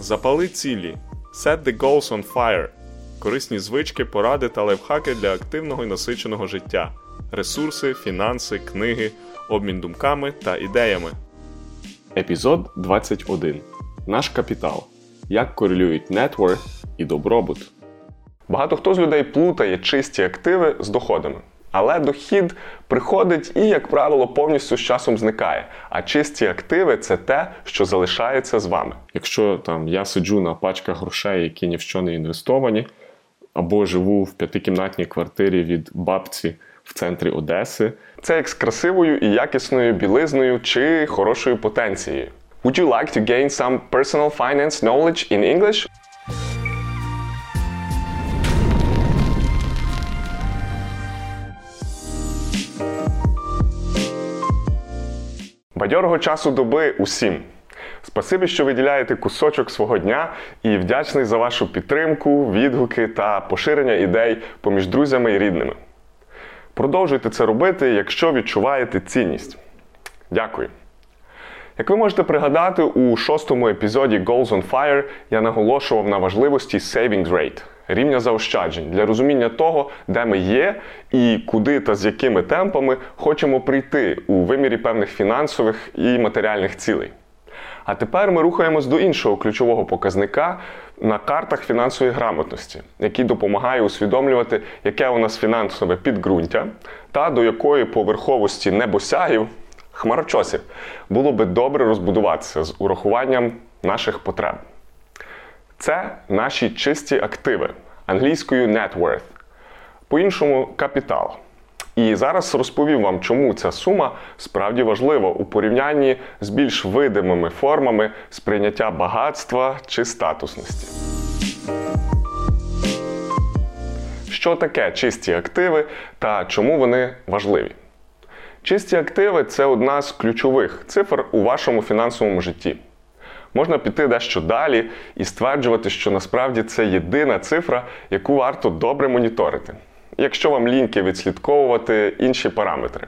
Запали цілі. Set the goals on fire. Корисні звички, поради та лайфхаки для активного і насиченого життя. Ресурси, фінанси, книги, обмін думками та ідеями. Епізод 21. Наш капітал. Як корелюють нетворth і добробут. Багато хто з людей плутає чисті активи з доходами. Але дохід приходить і, як правило, повністю з часом зникає. А чисті активи це те, що залишається з вами. Якщо там я сиджу на пачках грошей, які ні в що не інвестовані, або живу в п'ятикімнатній квартирі від бабці в центрі Одеси, це як з красивою і якісною білизною чи хорошою потенцією. Would you like to gain some personal finance knowledge in English? Бадьорого часу доби усім. Спасибі, що виділяєте кусочок свого дня і вдячний за вашу підтримку, відгуки та поширення ідей поміж друзями і рідними. Продовжуйте це робити, якщо відчуваєте цінність. Дякую. Як ви можете пригадати, у шостому епізоді Goals on Fire я наголошував на важливості saving rate рівня заощаджень для розуміння того, де ми є і куди та з якими темпами хочемо прийти у вимірі певних фінансових і матеріальних цілей. А тепер ми рухаємось до іншого ключового показника на картах фінансової грамотності, який допомагає усвідомлювати, яке у нас фінансове підґрунтя та до якої поверховості небосягів, хмарочосів, було би добре розбудуватися з урахуванням наших потреб. Це наші чисті активи англійською net worth, по-іншому капітал. І зараз розповім вам, чому ця сума справді важлива у порівнянні з більш видимими формами сприйняття багатства чи статусності. Що таке чисті активи та чому вони важливі? Чисті активи це одна з ключових цифр у вашому фінансовому житті. Можна піти дещо далі і стверджувати, що насправді це єдина цифра, яку варто добре моніторити, якщо вам ліньки відслідковувати інші параметри.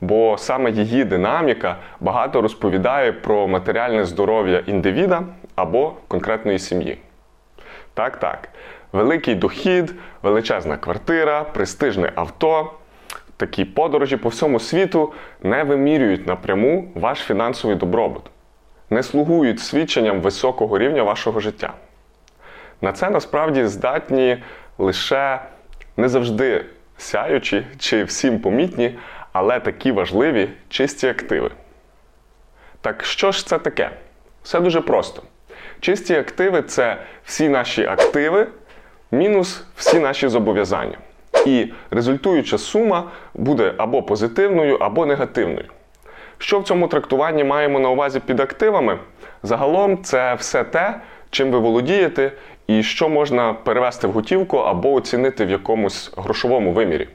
Бо саме її динаміка багато розповідає про матеріальне здоров'я індивіда або конкретної сім'ї. Так, так. Великий дохід, величезна квартира, престижне авто. Такі подорожі по всьому світу не вимірюють напряму ваш фінансовий добробут не слугують свідченням високого рівня вашого життя. На це насправді здатні лише не завжди сяючі чи всім помітні, але такі важливі чисті активи. Так що ж це таке? Все дуже просто. Чисті активи це всі наші активи мінус всі наші зобов'язання. І результуюча сума буде або позитивною, або негативною. Що в цьому трактуванні маємо на увазі під активами? Загалом це все те, чим ви володієте, і що можна перевести в готівку або оцінити в якомусь грошовому вимірі.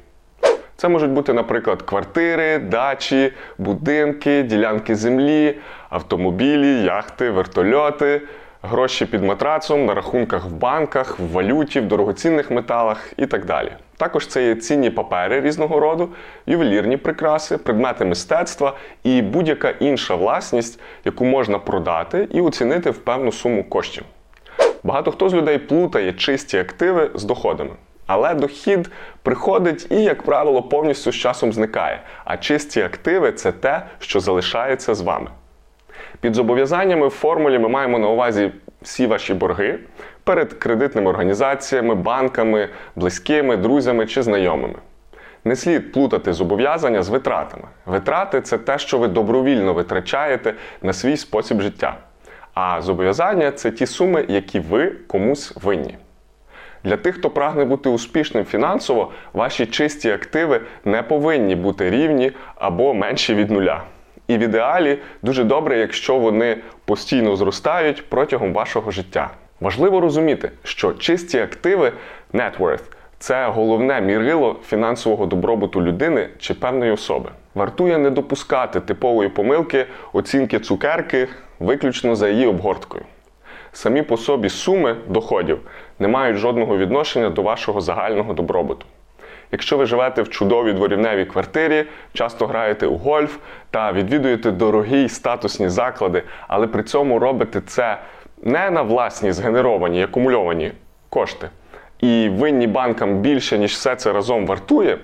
Це можуть бути, наприклад, квартири, дачі, будинки, ділянки землі, автомобілі, яхти, вертольоти, гроші під матрацом, на рахунках в банках, в валюті, в дорогоцінних металах і так далі. Також це є цінні папери різного роду, ювелірні прикраси, предмети мистецтва і будь-яка інша власність, яку можна продати і оцінити в певну суму коштів. Багато хто з людей плутає чисті активи з доходами. Але дохід приходить і, як правило, повністю з часом зникає. А чисті активи це те, що залишається з вами. Під зобов'язаннями в формулі ми маємо на увазі всі ваші борги перед кредитними організаціями, банками, близькими, друзями чи знайомими. Не слід плутати зобов'язання з витратами. Витрати це те, що ви добровільно витрачаєте на свій спосіб життя. А зобов'язання це ті суми, які ви комусь винні. Для тих, хто прагне бути успішним фінансово, ваші чисті активи не повинні бути рівні або менші від нуля. І в ідеалі дуже добре, якщо вони постійно зростають протягом вашого життя. Важливо розуміти, що чисті активи net worth – це головне мірило фінансового добробуту людини чи певної особи. Вартує не допускати типової помилки оцінки цукерки виключно за її обгорткою. Самі по собі суми доходів не мають жодного відношення до вашого загального добробуту. Якщо ви живете в чудовій дворівневій квартирі, часто граєте у гольф та відвідуєте дорогі статусні заклади, але при цьому робите це не на власні згенеровані акумульовані кошти, і винні банкам більше, ніж все це разом вартує,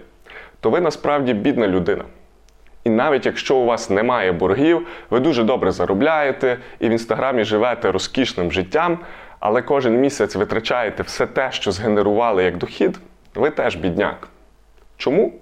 то ви насправді бідна людина. І навіть якщо у вас немає боргів, ви дуже добре заробляєте і в інстаграмі живете розкішним життям, але кожен місяць витрачаєте все те, що згенерували як дохід, ви теж бідняк. Чому?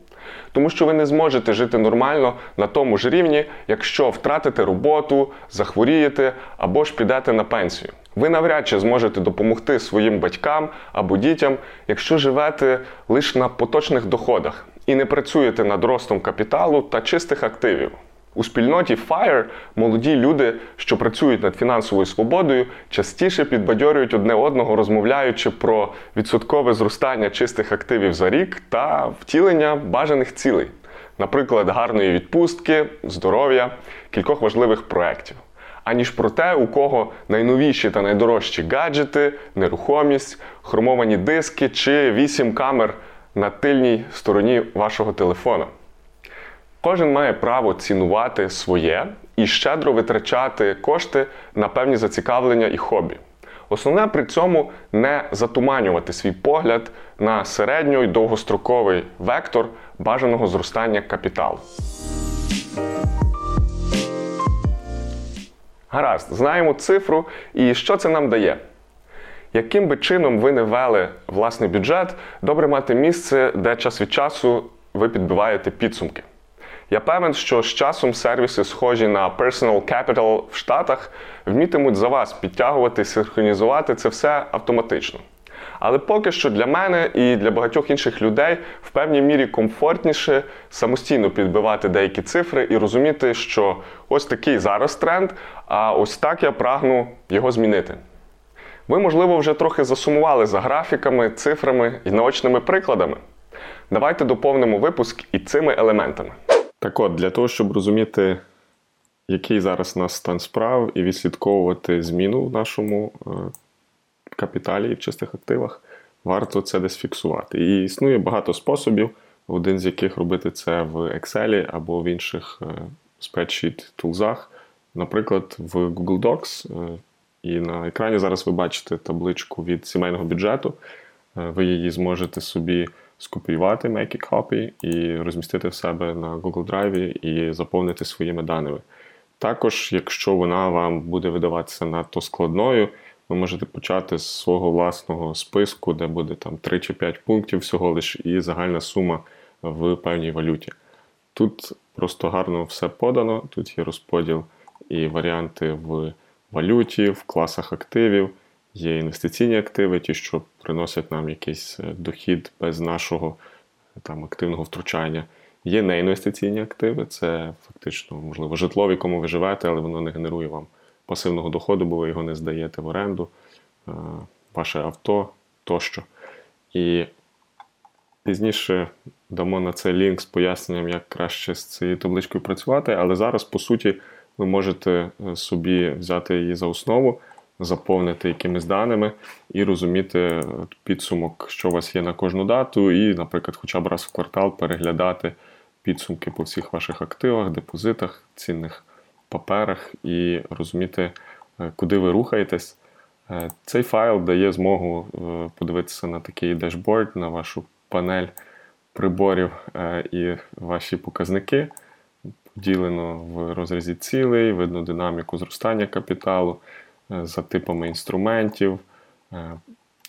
Тому що ви не зможете жити нормально на тому ж рівні, якщо втратите роботу, захворієте або ж підете на пенсію. Ви навряд чи зможете допомогти своїм батькам або дітям, якщо живете лише на поточних доходах і не працюєте над ростом капіталу та чистих активів. У спільноті FIRE молоді люди, що працюють над фінансовою свободою, частіше підбадьорюють одне одного, розмовляючи про відсоткове зростання чистих активів за рік та втілення бажаних цілей, наприклад, гарної відпустки, здоров'я, кількох важливих проєктів. Аніж про те, у кого найновіші та найдорожчі гаджети, нерухомість, хромовані диски чи вісім камер на тильній стороні вашого телефона. Кожен має право цінувати своє і щедро витрачати кошти на певні зацікавлення і хобі. Основне при цьому не затуманювати свій погляд на середньо і довгостроковий вектор бажаного зростання капіталу. Гаразд, знаємо цифру і що це нам дає. Яким би чином ви не вели власний бюджет, добре мати місце, де час від часу ви підбиваєте підсумки. Я певен, що з часом сервіси, схожі на Personal Capital в Штатах, вмітимуть за вас підтягувати, синхронізувати це все автоматично. Але поки що для мене і для багатьох інших людей в певній мірі комфортніше самостійно підбивати деякі цифри і розуміти, що ось такий зараз тренд, а ось так я прагну його змінити. Ви, можливо, вже трохи засумували за графіками, цифрами і наочними прикладами. Давайте доповнимо випуск і цими елементами. Так от, для того, щоб розуміти, який зараз у нас стан справ, і відслідковувати зміну в нашому е, капіталі і в чистих активах, варто це десь фіксувати. І існує багато способів, один з яких робити це в Excel або в інших е, spreadsheet тулзах Наприклад, в Google Docs. Е, і на екрані зараз ви бачите табличку від сімейного бюджету. Ви її зможете собі скопіювати make a copy і розмістити в себе на Google Drive і заповнити своїми даними. Також, якщо вона вам буде видаватися надто складною, ви можете почати з свого власного списку, де буде там 3 чи 5 пунктів всього лиш і загальна сума в певній валюті. Тут просто гарно все подано, тут є розподіл і варіанти в валюті, в класах активів. Є інвестиційні активи, ті, що приносять нам якийсь е, дохід без нашого там, активного втручання. Є неінвестиційні активи, це фактично, можливо, житло, в якому ви живете, але воно не генерує вам пасивного доходу, бо ви його не здаєте в оренду, е, ваше авто тощо. І пізніше дамо на це лінк з поясненням, як краще з цією табличкою працювати, але зараз, по суті, ви можете е, собі взяти її за основу заповнити якимись даними і розуміти підсумок, що у вас є на кожну дату, і, наприклад, хоча б раз в квартал переглядати підсумки по всіх ваших активах, депозитах, цінних паперах і розуміти, е, куди ви рухаєтесь. Е, цей файл дає змогу е, подивитися на такий дешборд, на вашу панель приборів і ваші показники. Поділено в розрізі цілей, видно динаміку зростання капіталу, Е, за типами інструментів, е,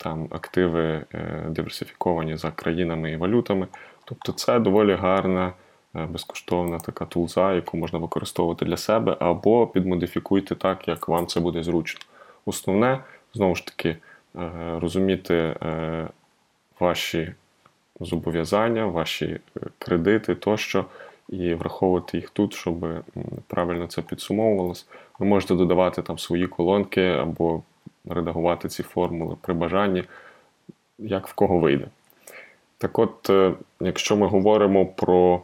там активи е, диверсифіковані за країнами і валютами. Тобто це доволі гарна, безкоштовна така тулза, яку можна використовувати для себе, або підмодифікуйте так, як вам це буде зручно. Основне, знову ж таки, розуміти ваші зобов'язання, ваші кредити тощо і враховувати їх тут, щоб правильно це підсумовувалось. Ви можете додавати там свої колонки або редагувати ці формули при бажанні, як в кого вийде. Так от, е, якщо ми говоримо про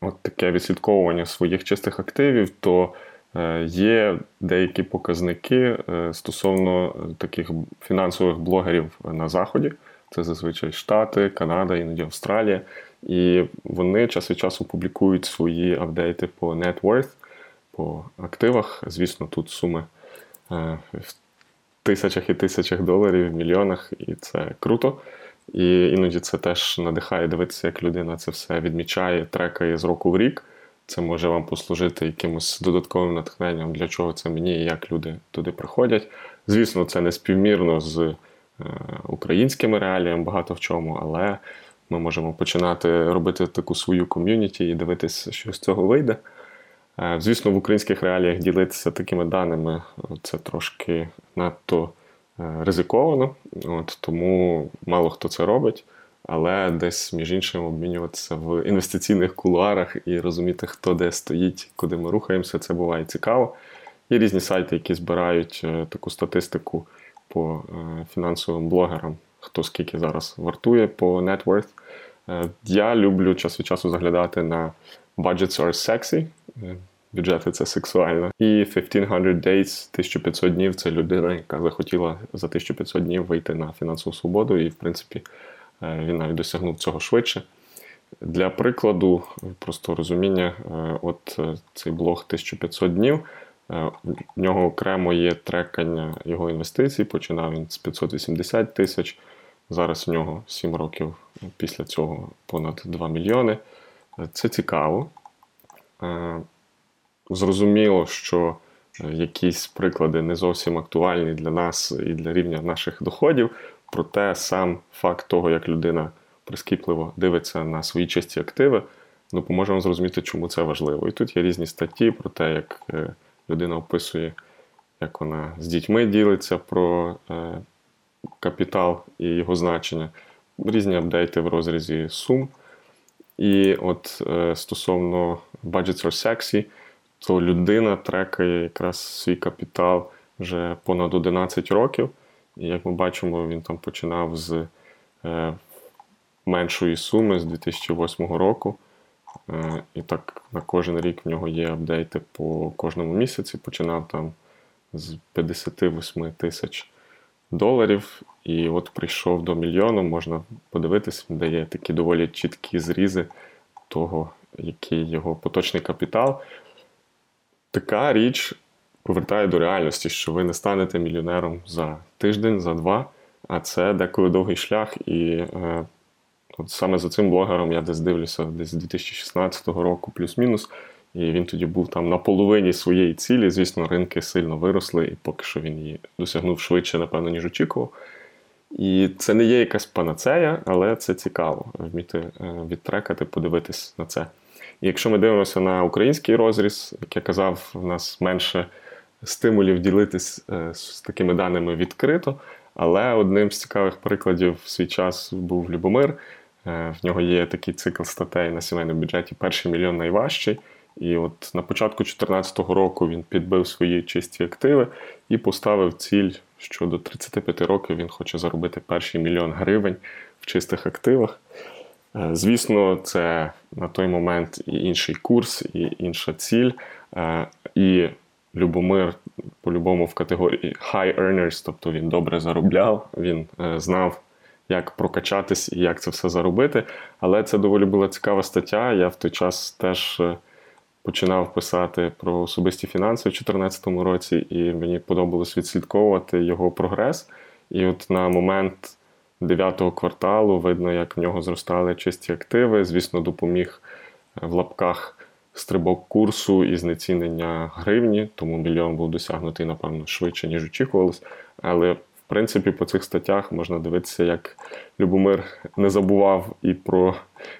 от таке відслідковування своїх чистих активів, то е, є деякі показники е, стосовно таких фінансових блогерів на Заході. Це зазвичай Штати, Канада, іноді Австралія. І вони час від часу публікують свої апдейти по net worth, по активах. Звісно, тут суми е, тисячах і тисячах доларів, в мільйонах, і це круто. І іноді це теж надихає дивитися, як людина це все відмічає, трекає з року в рік. Це може вам послужити якимось додатковим натхненням, для чого це мені і як люди туди приходять. Звісно, це не співмірно з е, українськими реаліями багато в чому, але ми можемо починати робити таку свою ком'юніті і дивитися, що з цього вийде. Е, звісно, в українських реаліях ділитися такими даними це трошки надто е, ризиковано, От, тому мало хто це робить. Але десь, між іншим, обмінюватися в інвестиційних кулуарах і розуміти, хто де стоїть, куди ми рухаємося, це буває цікаво. Є різні сайти, які збирають е, таку статистику по фінансовим блогерам, хто скільки зараз вартує по net worth. Я люблю час від часу заглядати на Budgets are sexy бюджети це сексуально. І 1500 Days, 1500 днів це людина, яка захотіла за 1500 днів вийти на фінансову свободу, і, в принципі, е, він навіть досягнув цього швидше. Для прикладу, просто розуміння, е, от е, цей блог 1500 днів. В нього окремо є трекання його інвестицій. Починав він з 580 тисяч. Зараз в нього 7 років після цього понад 2 мільйони. Це цікаво. Зрозуміло, що е, якісь приклади не зовсім актуальні для нас і для рівня наших доходів, проте сам факт того, як людина прискіпливо дивиться на свої чисті активи, допоможе вам зрозуміти, чому це важливо. І тут є різні статті про те, як е, людина описує, як вона з дітьми ділиться про е, капітал і його значення, різні апдейти в розрізі сум. І от стосовно Budgets are Sexy, то людина трекає якраз свій капітал вже понад 11 років. І як ми бачимо, він там починав з е, меншої суми з 2008 року. Е, і так на кожен рік в нього є апдейти по кожному місяці. Починав там з 58 тисяч доларів. І от прийшов до мільйону, можна подивитись, де є такі доволі чіткі зрізи того, який його поточний капітал така річ повертає до реальності, що ви не станете мільйонером за тиждень, за два, а це деколи довгий шлях. І е, от саме за цим блогером я десь дивлюся десь з 2016 року, плюс-мінус. І він тоді був там на половині своєї цілі. Звісно, ринки сильно виросли, і поки що він її досягнув швидше, напевно, ніж очікував. І це не є якась панацея, але це цікаво вміти е, відтрекати, подивитись на це. І якщо ми дивимося на український розріз, як я казав, в нас менше стимулів ділитись е, з такими даними відкрито. Але одним з цікавих прикладів в свій час був Любомир. Е, в нього є такий цикл статей на сімейному бюджеті Перший мільйон найважчий. І от на початку 2014 року він підбив свої чисті активи і поставив ціль, що до 35 років він хоче заробити перший мільйон гривень в чистих активах. Е, звісно, це на той момент і інший курс, і інша ціль. Е, і Любомир по-любому в категорії high earners, тобто він добре заробляв, він е, знав, як прокачатись і як це все заробити. Але це доволі була цікава стаття. Я в той час теж починав писати про особисті фінанси в 2014 році, і мені подобалось відслідковувати його прогрес. І от на момент дев'ятого кварталу видно, як в нього зростали чисті активи. Звісно, допоміг е, в лапках стрибок курсу і знецінення гривні, тому мільйон був досягнутий, напевно, швидше, ніж очікувалось. Але принципі, по цих статтях можна дивитися, як Любомир не забував і про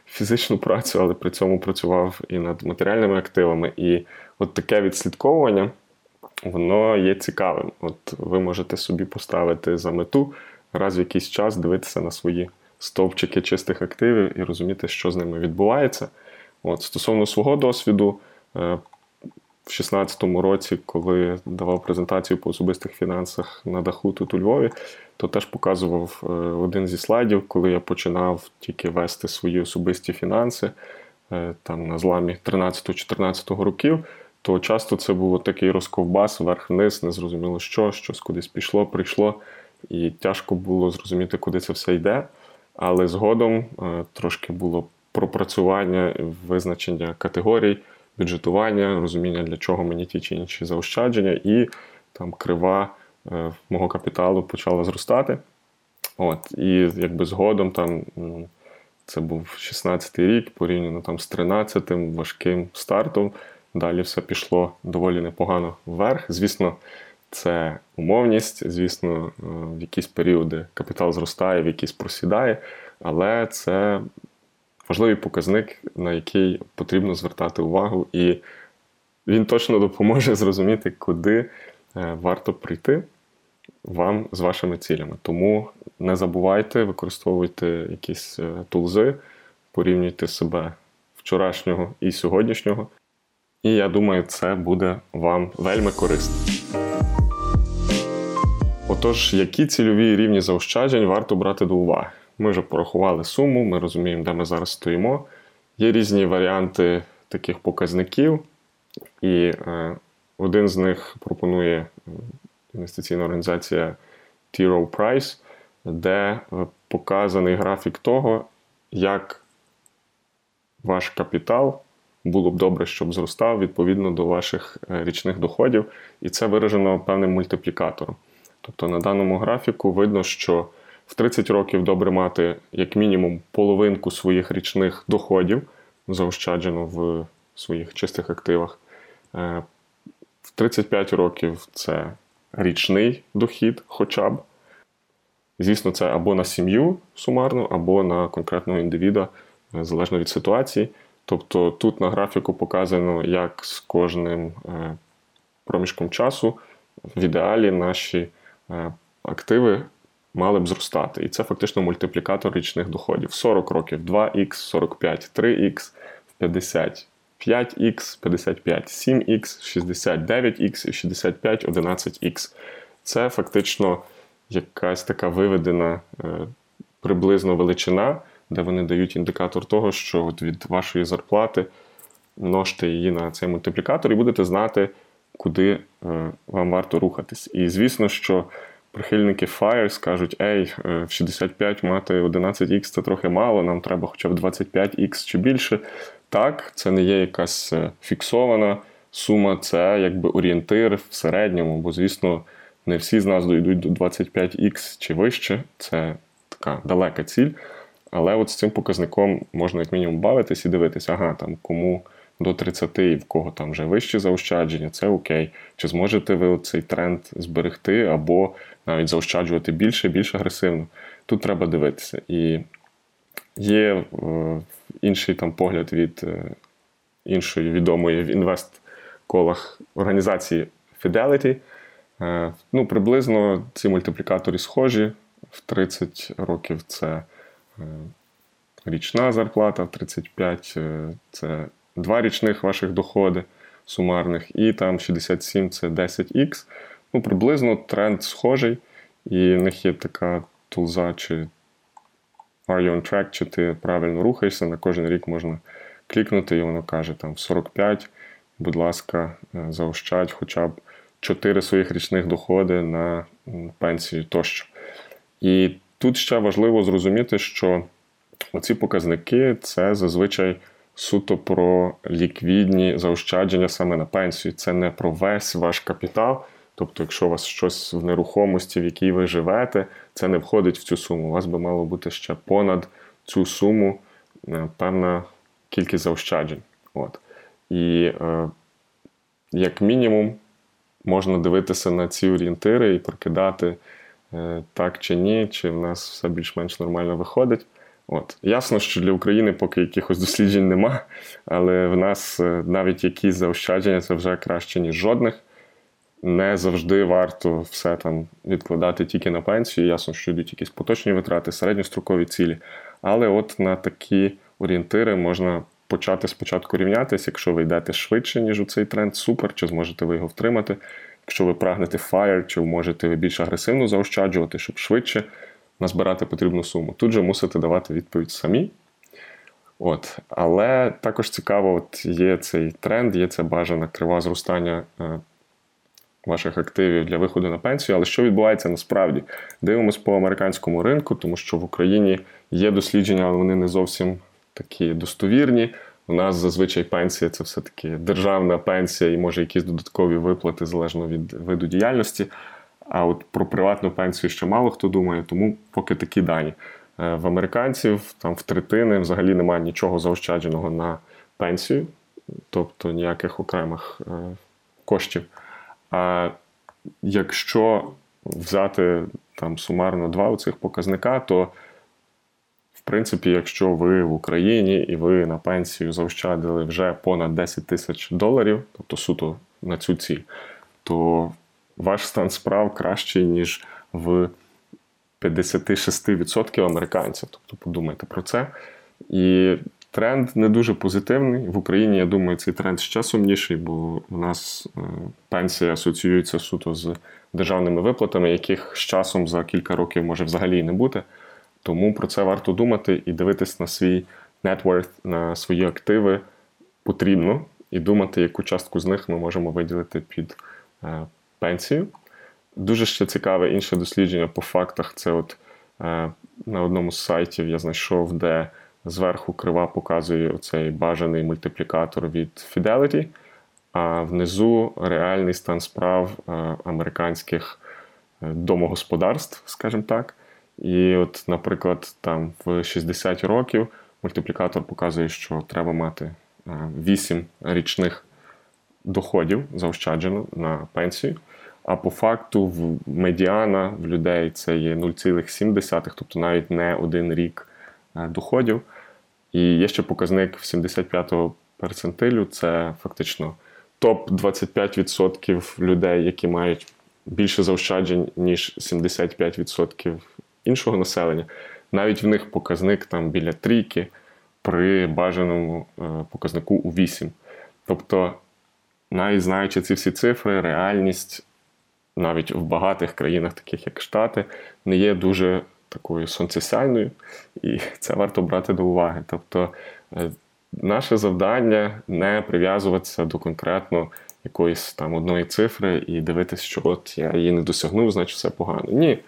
фізичну працю, але при цьому працював і над матеріальними активами. І от таке відслідковування, воно є цікавим. От ви можете собі поставити за мету раз в якийсь час дивитися на свої стовпчики чистих активів і розуміти, що з ними відбувається. От, Стосовно свого досвіду, е, в 2016 році, коли давав презентацію по особистих фінансах на даху тут у Львові, то теж показував е, один зі слайдів, коли я починав тільки вести свої особисті фінанси е, там на зламі 13-14 років. То часто це був такий розковбас вверх-вниз, незрозуміло що, щось кудись пішло, прийшло і тяжко було зрозуміти, куди це все йде. Але згодом е, трошки було пропрацювання, визначення категорій, бюджетування, розуміння, для чого мені ті чи інші заощадження, і там крива е, мого капіталу почала зростати. От, І якби згодом там це був 16-й рік, порівняно там з 13-м важким стартом. Далі все пішло доволі непогано вверх. Звісно, це умовність, звісно, е, в якісь періоди капітал зростає, в якісь просідає, але це важливий показник, на який потрібно звертати увагу, і він точно допоможе зрозуміти, куди е, варто прийти вам з вашими цілями. Тому не забувайте, використовуйте якісь е, тулзи, порівнюйте себе вчорашнього і сьогоднішнього. І я думаю, це буде вам вельми корисно. Отож, які цільові рівні заощаджень варто брати до уваги? Ми вже порахували суму, ми розуміємо, де ми зараз стоїмо. Є різні варіанти таких показників, і е, один з них пропонує інвестиційна організація T. Rowe Price, де е, показаний графік того, як ваш капітал було б добре, щоб зростав відповідно до ваших е, річних доходів, і це виражено певним мультиплікатором. Тобто на даному графіку видно, що в 30 років добре мати як мінімум половинку своїх річних доходів, заощаджено в своїх чистих активах. Е, в 35 років це річний дохід хоча б. Звісно, це або на сім'ю сумарно, або на конкретного індивіда, е, залежно від ситуації. Тобто тут на графіку показано, як з кожним е, проміжком часу в ідеалі наші активи мали б зростати. І це фактично мультиплікатор річних доходів. 40 років 2х, 45, 3х, 50. 5х, 55, 7х, 69х і 65, 11х. Це фактично якась така виведена е, приблизно величина, де вони дають індикатор того, що от від вашої зарплати множте її на цей мультиплікатор, і будете знати, куди е, вам варто рухатись. І звісно, що прихильники FIRE скажуть, ей, е, в 65 мати 11х це трохи мало, нам треба хоча б 25х чи більше. Так, це не є якась е, фіксована сума, це якби орієнтир в середньому, бо, звісно, не всі з нас дійдуть до 25х чи вище, це така далека ціль. Але от з цим показником можна як мінімум бавитись і дивитися, ага, там кому до 30 і в кого там вже вищі заощадження, це окей. Чи зможете ви цей тренд зберегти, або навіть заощаджувати більше, більш агресивно? Тут треба дивитися. І є е, інший там погляд від е, іншої відомої в інвест-колах організації Fidelity. Е, ну, Приблизно ці мультиплікатори схожі. В 30 років це річна зарплата, в 35 це два річних ваших доходи сумарних, і там 67 це 10х. Ну, Приблизно тренд схожий, і в них є така тулза чи Are you on track, чи ти правильно рухаєшся, на кожен рік можна клікнути, і воно каже, там 45, будь ласка, е, заощадь хоча б 4 своїх річних доходи на пенсію тощо. І тут ще важливо зрозуміти, що оці показники це зазвичай суто про ліквідні заощадження саме на пенсію. Це не про весь ваш капітал. Тобто, якщо у вас щось в нерухомості, в якій ви живете, це не входить в цю суму. У вас би мало бути ще понад цю суму е, певна кількість заощаджень. От. І е, як мінімум можна дивитися на ці орієнтири і прокидати е, так чи ні, чи в нас все більш-менш нормально виходить. От. Ясно, що для України поки якихось досліджень нема, але в нас е, навіть якісь заощадження це вже краще, ніж жодних не завжди варто все там відкладати тільки на пенсію. Ясно, що йдуть якісь поточні витрати, середньострокові цілі. Але от на такі орієнтири можна почати спочатку рівнятися, якщо ви йдете швидше, ніж у цей тренд, супер, чи зможете ви його втримати. Якщо ви прагнете FIRE, чи можете ви більш агресивно заощаджувати, щоб швидше назбирати потрібну суму. Тут же мусите давати відповідь самі. От. Але також цікаво, от є цей тренд, є це бажане крива зростання е, ваших активів для виходу на пенсію. Але що відбувається насправді? Дивимось по американському ринку, тому що в Україні є дослідження, але вони не зовсім такі достовірні. У нас зазвичай пенсія це все-таки державна пенсія і може якісь додаткові виплати залежно від виду діяльності. А от про приватну пенсію ще мало хто думає, тому поки такі дані. Е, в американців там в третини взагалі немає нічого заощадженого на пенсію, тобто ніяких окремих е, коштів. А якщо взяти там сумарно два цих показника, то в принципі, якщо ви в Україні і ви на пенсію заощадили вже понад 10 тисяч доларів, тобто суто на цю ціль, то ваш стан справ кращий, ніж в 56% американців. Тобто подумайте про це. І тренд не дуже позитивний. В Україні, я думаю, цей тренд ще сумніший, бо у нас е, пенсія асоціюється суто з державними виплатами, яких з часом за кілька років може взагалі не бути. Тому про це варто думати і дивитись на свій net на свої активи потрібно, і думати, яку частку з них ми можемо виділити під е, пенсію. Дуже ще цікаве інше дослідження по фактах. Це от е, на одному з сайтів я знайшов, де зверху крива показує оцей бажаний мультиплікатор від Fidelity, а внизу реальний стан справ е, американських е, домогосподарств, скажімо так. І, от, наприклад, там в 60 років мультиплікатор показує, що треба мати 8 річних доходів заощаджено на пенсію. А по факту в медіана в людей це є 0,7, тобто навіть не один рік е, доходів. І є ще показник 75-го перцентилю це фактично топ-25% людей, які мають більше заощаджень, ніж 75% іншого населення. Навіть в них показник там біля трійки при бажаному е, показнику у 8. Тобто, навіть знаючи ці всі цифри, реальність навіть в багатих країнах, таких як Штати, не є дуже такою сонцесяйною, і це варто брати до уваги. Тобто, е, наше завдання не прив'язуватися до конкретно якоїсь там одної цифри і дивитися, що от я її не досягнув, значить все погано. Ні,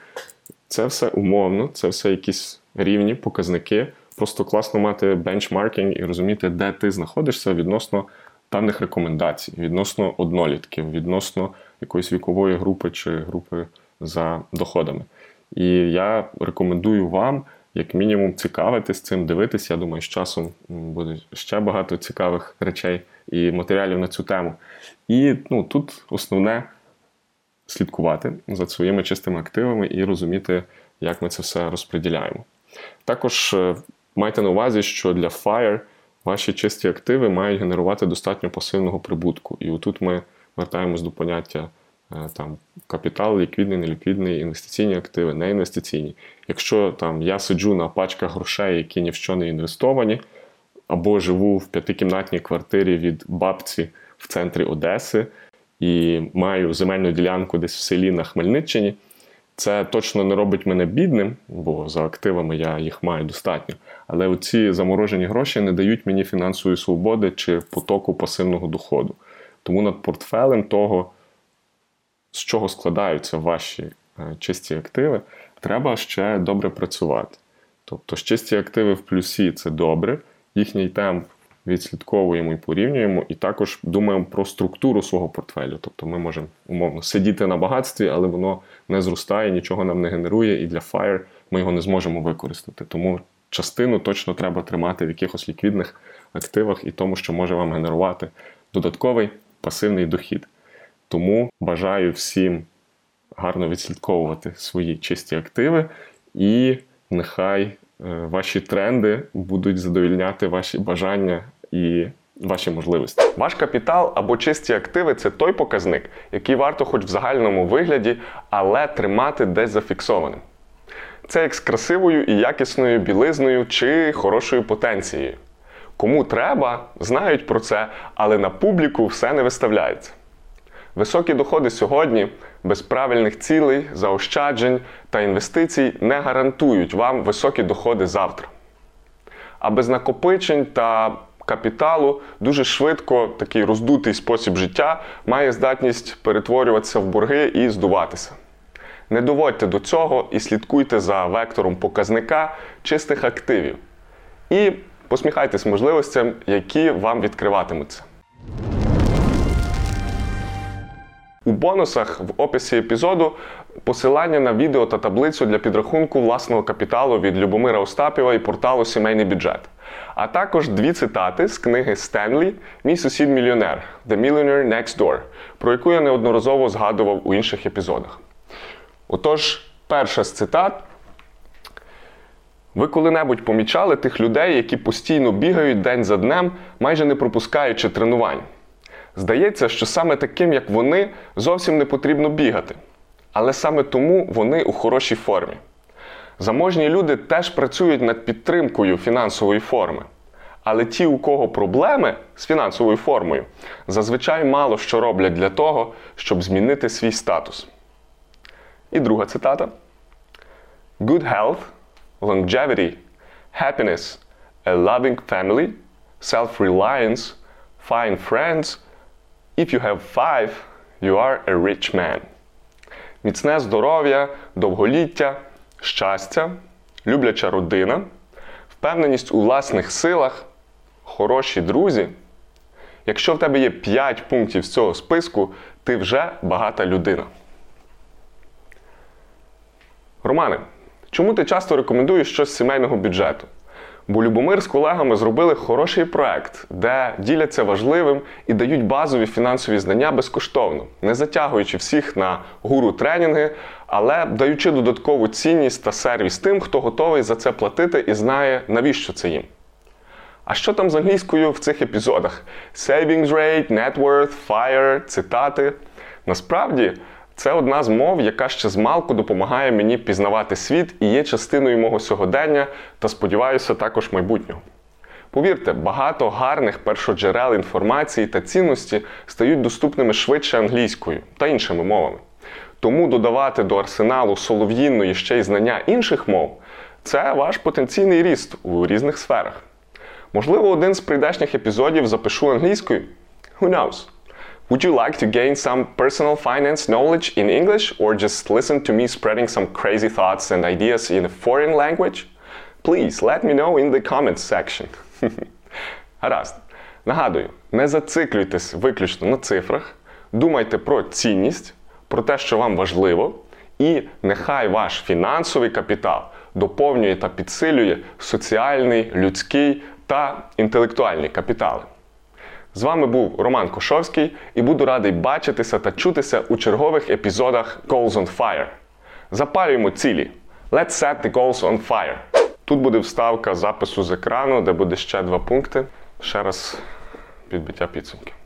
це все умовно, це все якісь рівні показники. Просто класно мати бенчмаркінг і розуміти, де ти знаходишся відносно певних рекомендацій, відносно однолітків, відносно якоїсь вікової групи чи групи за доходами. І я рекомендую вам, як мінімум, цікавитись цим, дивитися. Я думаю, з часом буде ще багато цікавих речей і матеріалів на цю тему. І ну, тут основне слідкувати за своїми чистими активами і розуміти, як ми це все розподіляємо. Також е, майте на увазі, що для FIRE ваші чисті активи мають генерувати достатньо пасивного прибутку. І отут ми вертаємось до поняття е, там, капітал, ліквідний, неліквідний, інвестиційні активи, неінвестиційні. Якщо там я сиджу на пачках грошей, які ні в що не інвестовані, або живу в п'ятикімнатній квартирі від бабці в центрі Одеси і маю земельну ділянку десь в селі на Хмельниччині. Це точно не робить мене бідним, бо за активами я їх маю достатньо. Але оці заморожені гроші не дають мені фінансової свободи чи потоку пасивного доходу. Тому над портфелем того, з чого складаються ваші е, чисті активи, треба ще добре працювати. Тобто, чисті активи в плюсі це добре, їхній темп відслідковуємо і порівнюємо, і також думаємо про структуру свого портфелю. Тобто ми можемо умовно сидіти на багатстві, але воно не зростає, нічого нам не генерує, і для FIRE ми його не зможемо використати. Тому частину точно треба тримати в якихось ліквідних активах і тому, що може вам генерувати додатковий пасивний дохід. Тому бажаю всім гарно відслідковувати свої чисті активи, і нехай е, ваші тренди будуть задовільняти ваші бажання і ваші можливості. Ваш капітал або чисті активи це той показник, який варто, хоч в загальному вигляді, але тримати десь зафіксованим. Це як з красивою і якісною білизною чи хорошою потенцією. Кому треба, знають про це, але на публіку все не виставляється. Високі доходи сьогодні без правильних цілей, заощаджень та інвестицій не гарантують вам високі доходи завтра. А без накопичень та капіталу дуже швидко такий роздутий спосіб життя має здатність перетворюватися в борги і здуватися. Не доводьте до цього і слідкуйте за вектором показника чистих активів. І посміхайтесь можливостям, які вам відкриватимуться. У бонусах в описі епізоду посилання на відео та таблицю для підрахунку власного капіталу від Любомира Остапєва і порталу Сімейний бюджет. А також дві цитати з книги Стенлі Мій сусід мільйонер The Millionaire Next Door, про яку я неодноразово згадував у інших епізодах. Отож, перша з цитат. Ви коли-небудь помічали тих людей, які постійно бігають день за днем, майже не пропускаючи тренувань. Здається, що саме таким, як вони, зовсім не потрібно бігати. Але саме тому вони у хорошій формі. Заможні люди теж працюють над підтримкою фінансової форми. Але ті, у кого проблеми з фінансовою формою, зазвичай мало що роблять для того, щоб змінити свій статус. І друга цитата: Good health, longevity, happiness, a loving family, self-reliance, fine friends. If you have five, you are a rich man. Міцне здоров'я, довголіття, щастя, любляча родина, впевненість у власних силах, хороші друзі. Якщо в тебе є 5 пунктів з цього списку, ти вже багата людина. Романе, чому ти часто рекомендуєш щось з сімейного бюджету? Бо Любомир з колегами зробили хороший проект, де діляться важливим і дають базові фінансові знання безкоштовно, не затягуючи всіх на гуру тренінги, але даючи додаткову цінність та сервіс тим, хто готовий за це платити і знає, навіщо це їм. А що там з англійською в цих епізодах? Savings rate, net worth, FIRE, цитати. Насправді, це одна з мов, яка ще змалку допомагає мені пізнавати світ і є частиною мого сьогодення та, сподіваюся, також майбутнього. Повірте, багато гарних першоджерел інформації та цінності стають доступними швидше англійською та іншими мовами. Тому додавати до арсеналу солов'їнної ще й знання інших мов це ваш потенційний ріст у різних сферах. Можливо, один з прийдешніх епізодів запишу англійською. Who knows? Would you like to gain some personal finance knowledge in English or just listen to me spreading some crazy thoughts and ideas in a foreign language? Please let me know in the comments section. Гаразд. Нагадую, не зациклюйтесь виключно на цифрах, думайте про цінність, про те, що вам важливо, і нехай ваш фінансовий капітал доповнює та підсилює соціальний, людський та інтелектуальний капітали. З вами був Роман Кошовський і буду радий бачитися та чутися у чергових епізодах Goals on Fire. Запалюємо цілі. Let's set the goals on fire. Тут буде вставка запису з екрану, де буде ще два пункти. Ще раз підбиття підсумків.